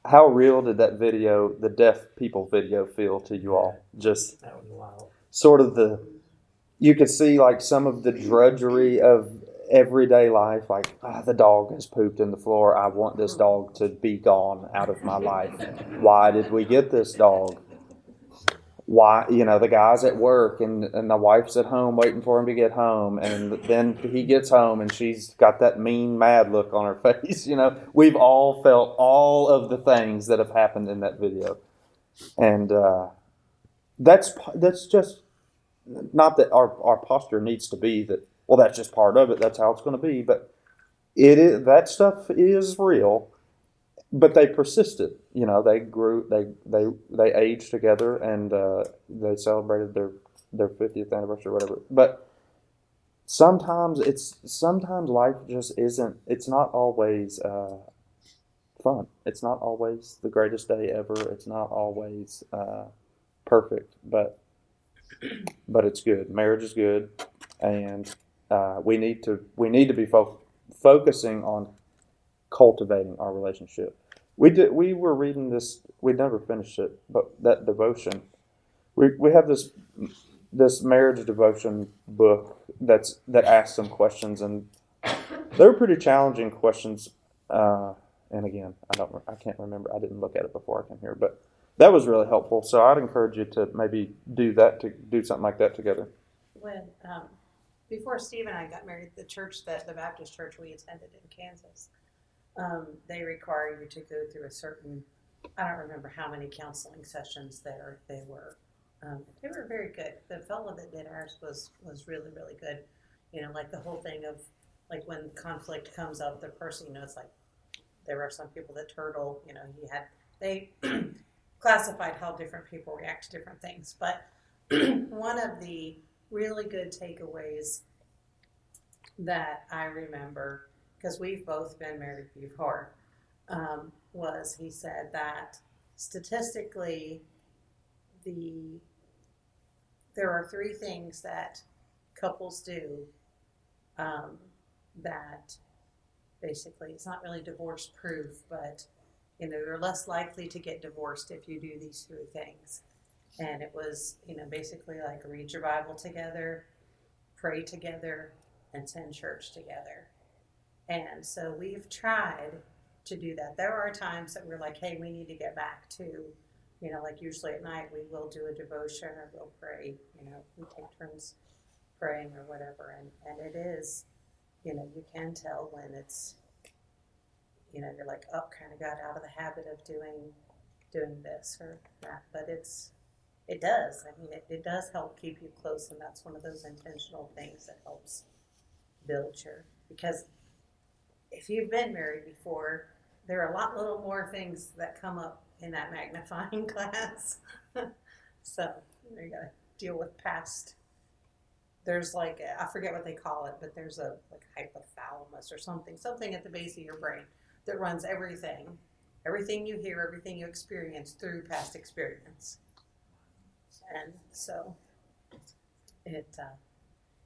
how real did that video, the deaf people video, feel to you all? Just That was wild. sort of the, you could see like some of the drudgery of everyday life. Like ah, the dog has pooped in the floor. I want this dog to be gone out of my life. Why did we get this dog? Why, you know, the guy's at work and, and the wife's at home waiting for him to get home. And then he gets home and she's got that mean, mad look on her *laughs* face. You know, we've all felt all of the things that have happened in that video. And uh, that's, that's just not that our, our posture needs to be that, well, that's just part of it. That's how it's going to be. But it is, that stuff is real but they persisted. You know, they grew, they they they aged together, and uh, they celebrated their their fiftieth anniversary, or whatever. But sometimes it's sometimes life just isn't. It's not always uh, fun. It's not always the greatest day ever. It's not always uh, perfect, but but it's good. Marriage is good, and uh, we need to we need to be fo- focusing on cultivating our relationship. We did. We were reading this. We never finished it, but that devotion. We we have this this marriage devotion book that's that asks some questions, and they're pretty challenging questions. Uh, and again, I don't. I can't remember. I didn't look at it before I came here, but that was really helpful. So I'd encourage you to maybe do that to do something like that together. When, um, before Steve and I got married, the church that, the Baptist church we attended in Kansas, um, they require you to go through a certain, I don't remember how many counseling sessions there they were. Um, they were very good. The fellow that did ours was, was really, really good. You know, like the whole thing of, like when conflict comes up, the person, you know, it's like, there are some people that turtle, you know, he had, they *clears throat* classified how different people react to different things. But *clears throat* one of the really good takeaways that I remember, because we've both been married before, um, was he said that statistically, the there are three things that couples do um, that basically it's not really divorce proof, but you know you're less likely to get divorced if you do these three things. And it was you know basically like read your Bible together, pray together, and attend church together. And so we've tried to do that. There are times that we're like, hey, we need to get back to, you know, like usually at night we will do a devotion or we'll pray, you know, we take turns praying or whatever. And, and it is, you know, you can tell when it's, you know, you're like, oh, kind of got out of the habit of doing, doing this or that. But it's, it does. I mean, it, it does help keep you close. And that's one of those intentional things that helps build your, because if you've been married before, there are a lot little more things that come up in that magnifying *laughs* glass. so you gotta deal with past. There's like I forget what they call it, but there's a like hypothalamus or something, something at the base of your brain that runs everything. Everything you hear, everything you experience through past experience. And so it, uh,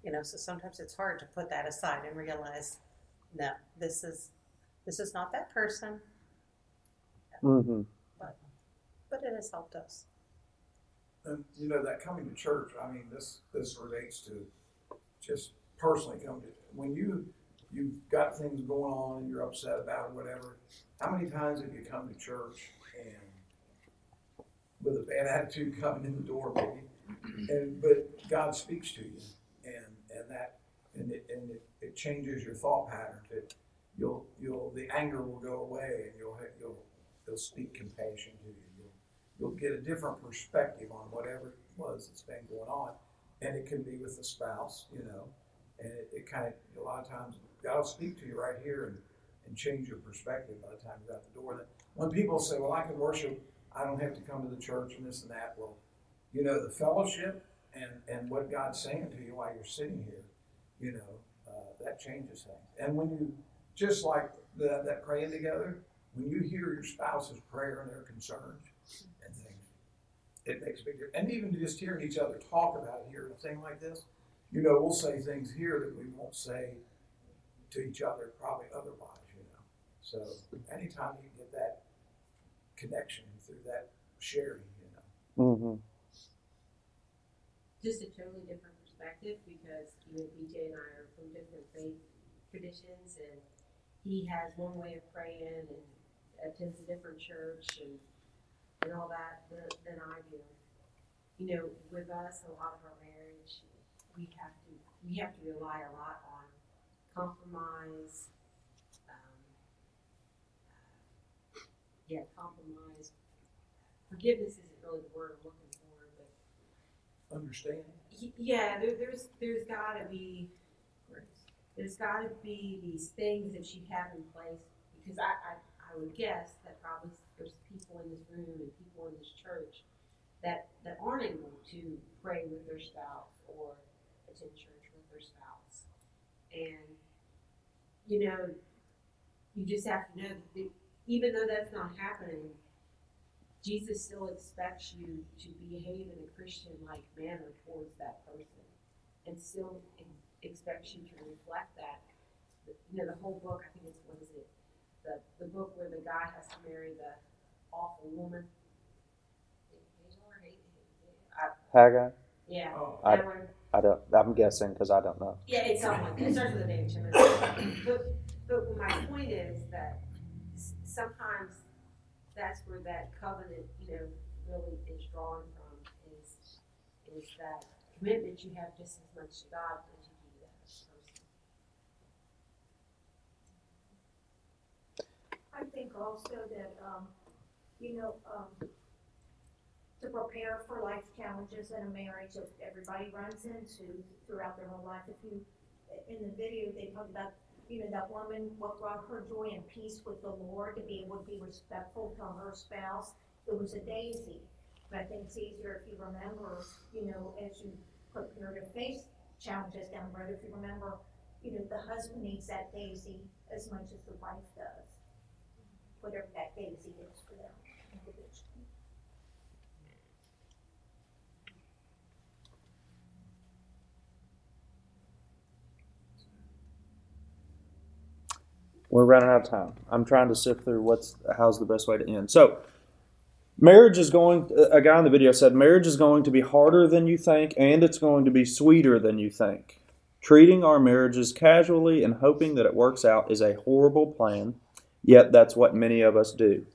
you know, so sometimes it's hard to put that aside and realize, no, this is, this is not that person, Mm-hmm. but, but it has helped us. And you know that coming to church. I mean, this this relates to just personally coming to when you you've got things going on and you're upset about it, whatever. How many times have you come to church and with a bad attitude coming in the door, maybe, and but God speaks to you, and and that and it and it, it changes your thought patterns. It you'll you'll the anger will go away and you'll you'll you'll speak compassion to you. You'll you'll get a different perspective on whatever it was that's been going on. And it can be with the spouse, you know, and it, it kind of, a lot of times, God will speak to you right here and, and change your perspective by the time you're out the door. That when people say, well, I can worship, I don't have to come to the church and this and that. Well, you know, the fellowship and, and what God's saying to you while you're sitting here, you know, uh, that changes things. And when you, just like the, that praying together, when you hear your spouse's prayer and their concerns and things, it makes a big difference. And even just hearing each other talk about it here, a thing like this, you know, we'll say things here that we won't say to each other probably otherwise, you know. So anytime you get that connection through that sharing, you know. Mm-hmm. just a totally different perspective because you know BJ and I are from different faith traditions and he has one way of praying and attends a different church and and all that than, than I do. You know, with us, a lot of our marriage, we have to we have to rely a lot on compromise. Um, uh, yeah, compromise. Forgiveness isn't really the word I'm looking for, but Understand? Yeah, there, there's there's got to be there's got to be these things that you have in place because I, I I would guess that probably there's people in this room and people in this church that that aren't able to pray with their spouse or attend church with their spouse, and you know you just have to know that even though that's not happening, Jesus still expects you to behave in a Christian like manner towards that person and still expects you to reflect that. You know, the whole book, I think it's, what is it? The, the book where the guy has to marry the awful woman. Oh. I- Haggai? Yeah, I. I don't, I'm guessing because I don't know. Yeah, it's something like that. It starts with a name, Timothy. But, but my point is that sometimes that's where that covenant, you know, really is drawn from is, is that commitment you have just as much to God as you do to that person. I think also that, um, you know, um, to prepare for life challenges in a marriage that everybody runs into throughout their whole life. If you, in the video, they talked about, you know, that woman, what brought her joy and peace with the Lord, to be able to be respectful to her spouse. It was a daisy. But I think it's easier if you remember, you know, as you prepare to face challenges down the road, if you remember, you know, the husband needs that daisy as much as the wife does whatever that daisy is for them individually. We're running out of time. I'm trying to sift through what's how's the best way to end. So, marriage is going. A guy in the video said marriage is going to be harder than you think, and it's going to be sweeter than you think. Treating our marriages casually and hoping that it works out is a horrible plan. Yet that's what many of us do.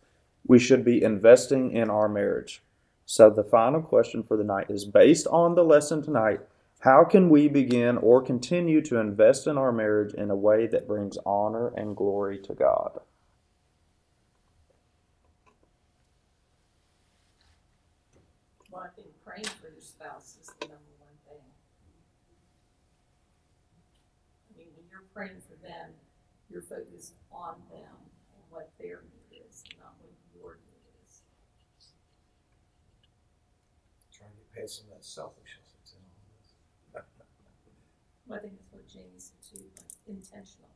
We should be investing in our marriage. So the final question for the night is based on the lesson tonight. How can we begin or continue to invest in our marriage in a way that brings honor and glory to God? Well, I think praying for your spouse is the number one thing. I mean, when you're praying for them, you're focused on them their need is, not what your need is. Trying to get past some of that selfishness that's in all this. Well, I think that's what Jamie said too, like intentional.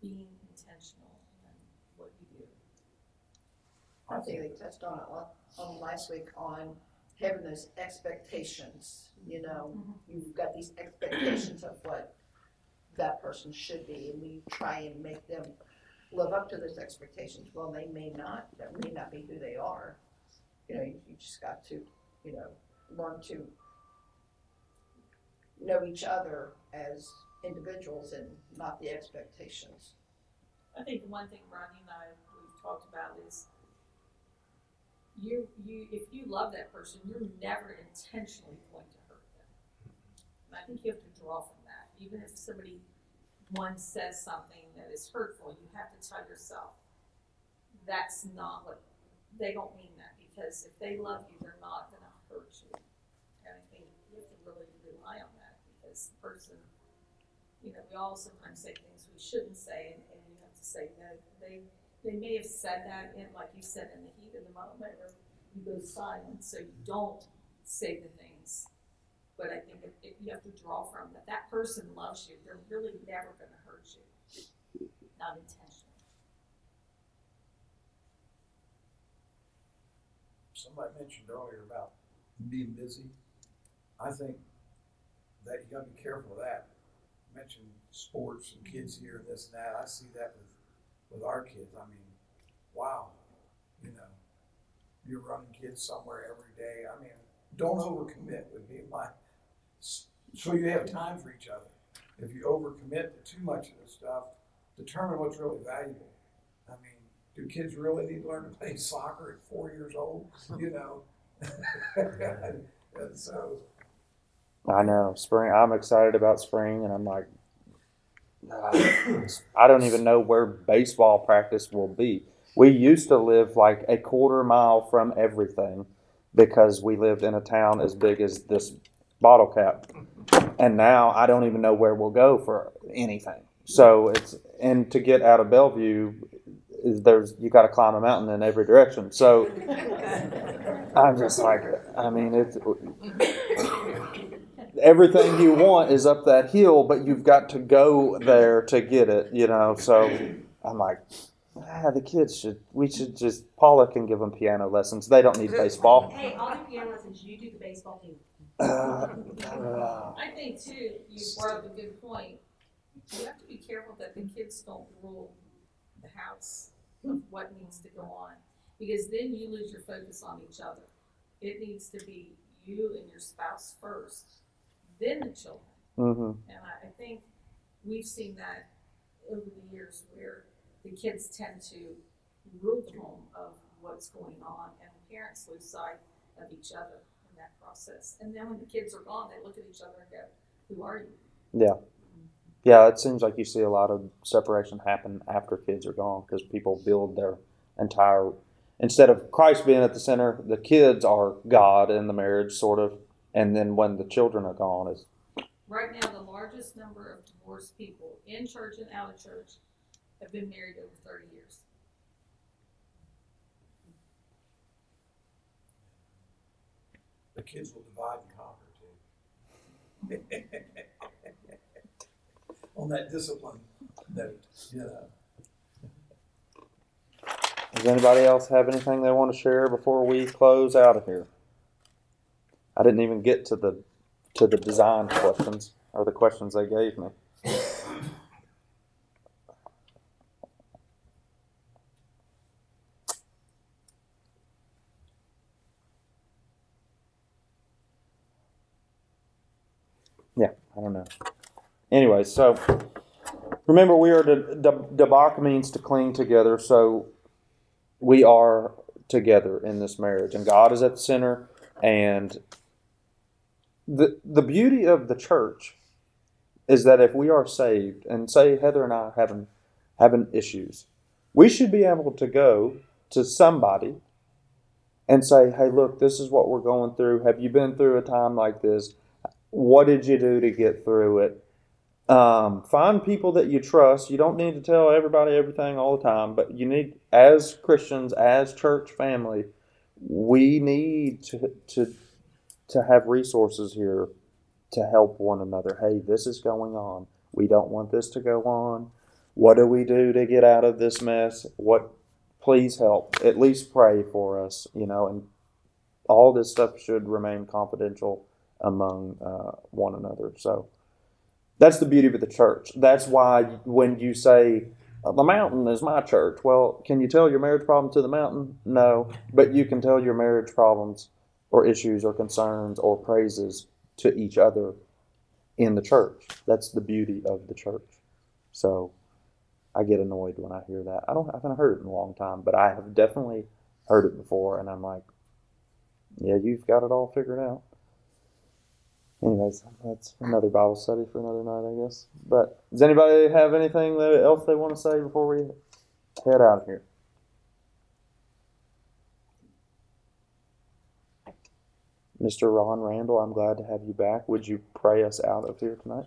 Being intentional and what you do. I think they touched on it on, on last week on having those expectations, you know, mm-hmm. you've got these expectations of what that person should be, and we try and make them live up to those expectations. Well, they may not, that may not be who they are. You know, you, you just got to, you know, learn to know each other as individuals and not the expectations. I think the one thing Rodney and I, we've talked about is you, you, if you love that person, you're never intentionally going to hurt them. And I think you have to draw from that. Even if somebody, one says something that is hurtful, you have to tell yourself, that's not what, they don't mean that. Because if they love you, they're not gonna hurt you. And I think you have to really rely on that because the person, you know, we all sometimes say things we shouldn't say and, and you have to say, no, they, they may have said that in, like you said, in the heat of the moment, or you go silent, so you don't say the things. But I think if, if you have to draw from that, that person loves you, they're really never gonna hurt you, not intentionally. Somebody mentioned earlier about being busy. I think that you gotta be careful of that. You Mentioned sports and kids here and this and that. I see that with, with our kids. I mean, wow, you know, you're running kids somewhere every day. I mean, don't overcommit would be my, so you have time for each other. If you overcommit to too much of this stuff, determine what's really valuable. I mean, do kids really need to learn to play *laughs* soccer at four years old? *laughs* You know? and *laughs* so, I know spring. I'm excited about spring, and I'm like, *coughs* I don't even know where baseball practice will be. We used to live like a quarter mile from everything because we lived in a town as big as this bottle cap, and now I don't even know where we'll go for anything. So it's and to get out of Bellevue, there's you got to climb a mountain in every direction. So *laughs* I'm just like, I mean, it's everything you want is up that hill, but you've got to go there to get it, you know. So I'm like, ah, the kids should, we should just, Paula can give them piano lessons. They don't need baseball. Hey, I'll do piano lessons, you do the baseball team. Uh, uh, I think too, you brought up a good point. You have to be careful that the kids don't rule the house of what needs to go on. Because then you lose your focus on each other. It needs to be you and your spouse first, then the children. mhm. And I, I think we've seen that over the years where the kids tend to rule the home of what's going on and the parents lose sight of each other in that process. And then when the kids are gone, they look at each other and go, who are you? Yeah. Yeah, it seems like you see a lot of separation happen after kids are gone because people build their entire instead of Christ being at the center, the kids are God in the marriage, sort of, and then when the children are gone, is Right now, the largest number of divorced people in church and out of church have been married over thirty years. the kids will divide and conquer too. *laughs* On that discipline note, you know. Does anybody else have anything they want to share before we close out of here? I didn't even get to the to the design questions or the questions they gave me. Yeah, I don't know. Anyway, so remember we are the dabaq means to cling together. So we are together in this marriage, and God is at the center. And the the beauty of the church is that if we are saved, and say Heather and I having having issues, we should be able to go to somebody and say, "Hey, look, this is what we're going through. Have you been through a time like this? What did you do to get through it?" Um, find people that you trust. You don't need to tell everybody everything all the time, but you need, as Christians, as church family, we need to to to have resources here to help one another. Hey, this is going on. We don't want this to go on. what do we do to get out of this mess? What, please help. At least pray for us, you know, and all this stuff should remain confidential among uh, one another. So that's the beauty of the church. That's why when you say, uh, the mountain is my church. Well, can you tell your marriage problem to the mountain? No, but you can tell your marriage problems or issues or concerns or praises to each other in the church. That's the beauty of the church. So I get annoyed when I hear that. I don't I haven't heard it in a long time, but I have definitely heard it before and I'm like, yeah, you've got it all figured out. Anyways, that's another Bible study for another night, I guess. But does anybody have anything else they want to say before we head out of here? Mr. Ron Randall, I'm glad to have you back. Would you pray us out of here tonight?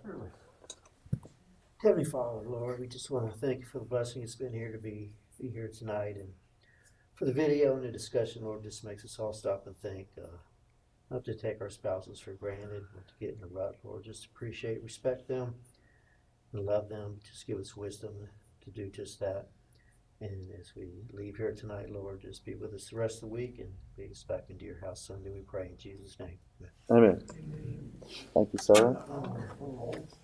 Heavenly Father, Lord, we just want to thank you for the blessing it's been here to be, be here tonight and for the video and the discussion, Lord, just makes us all stop and think. Uh, not to take our spouses for granted, not to get in a rut, Lord, just appreciate, respect them, and love them. Just give us wisdom to do just that. And as we leave here tonight, Lord, just be with us the rest of the week and be us back into your house Sunday, we pray in Jesus' name. Amen. Amen. Thank you, sir.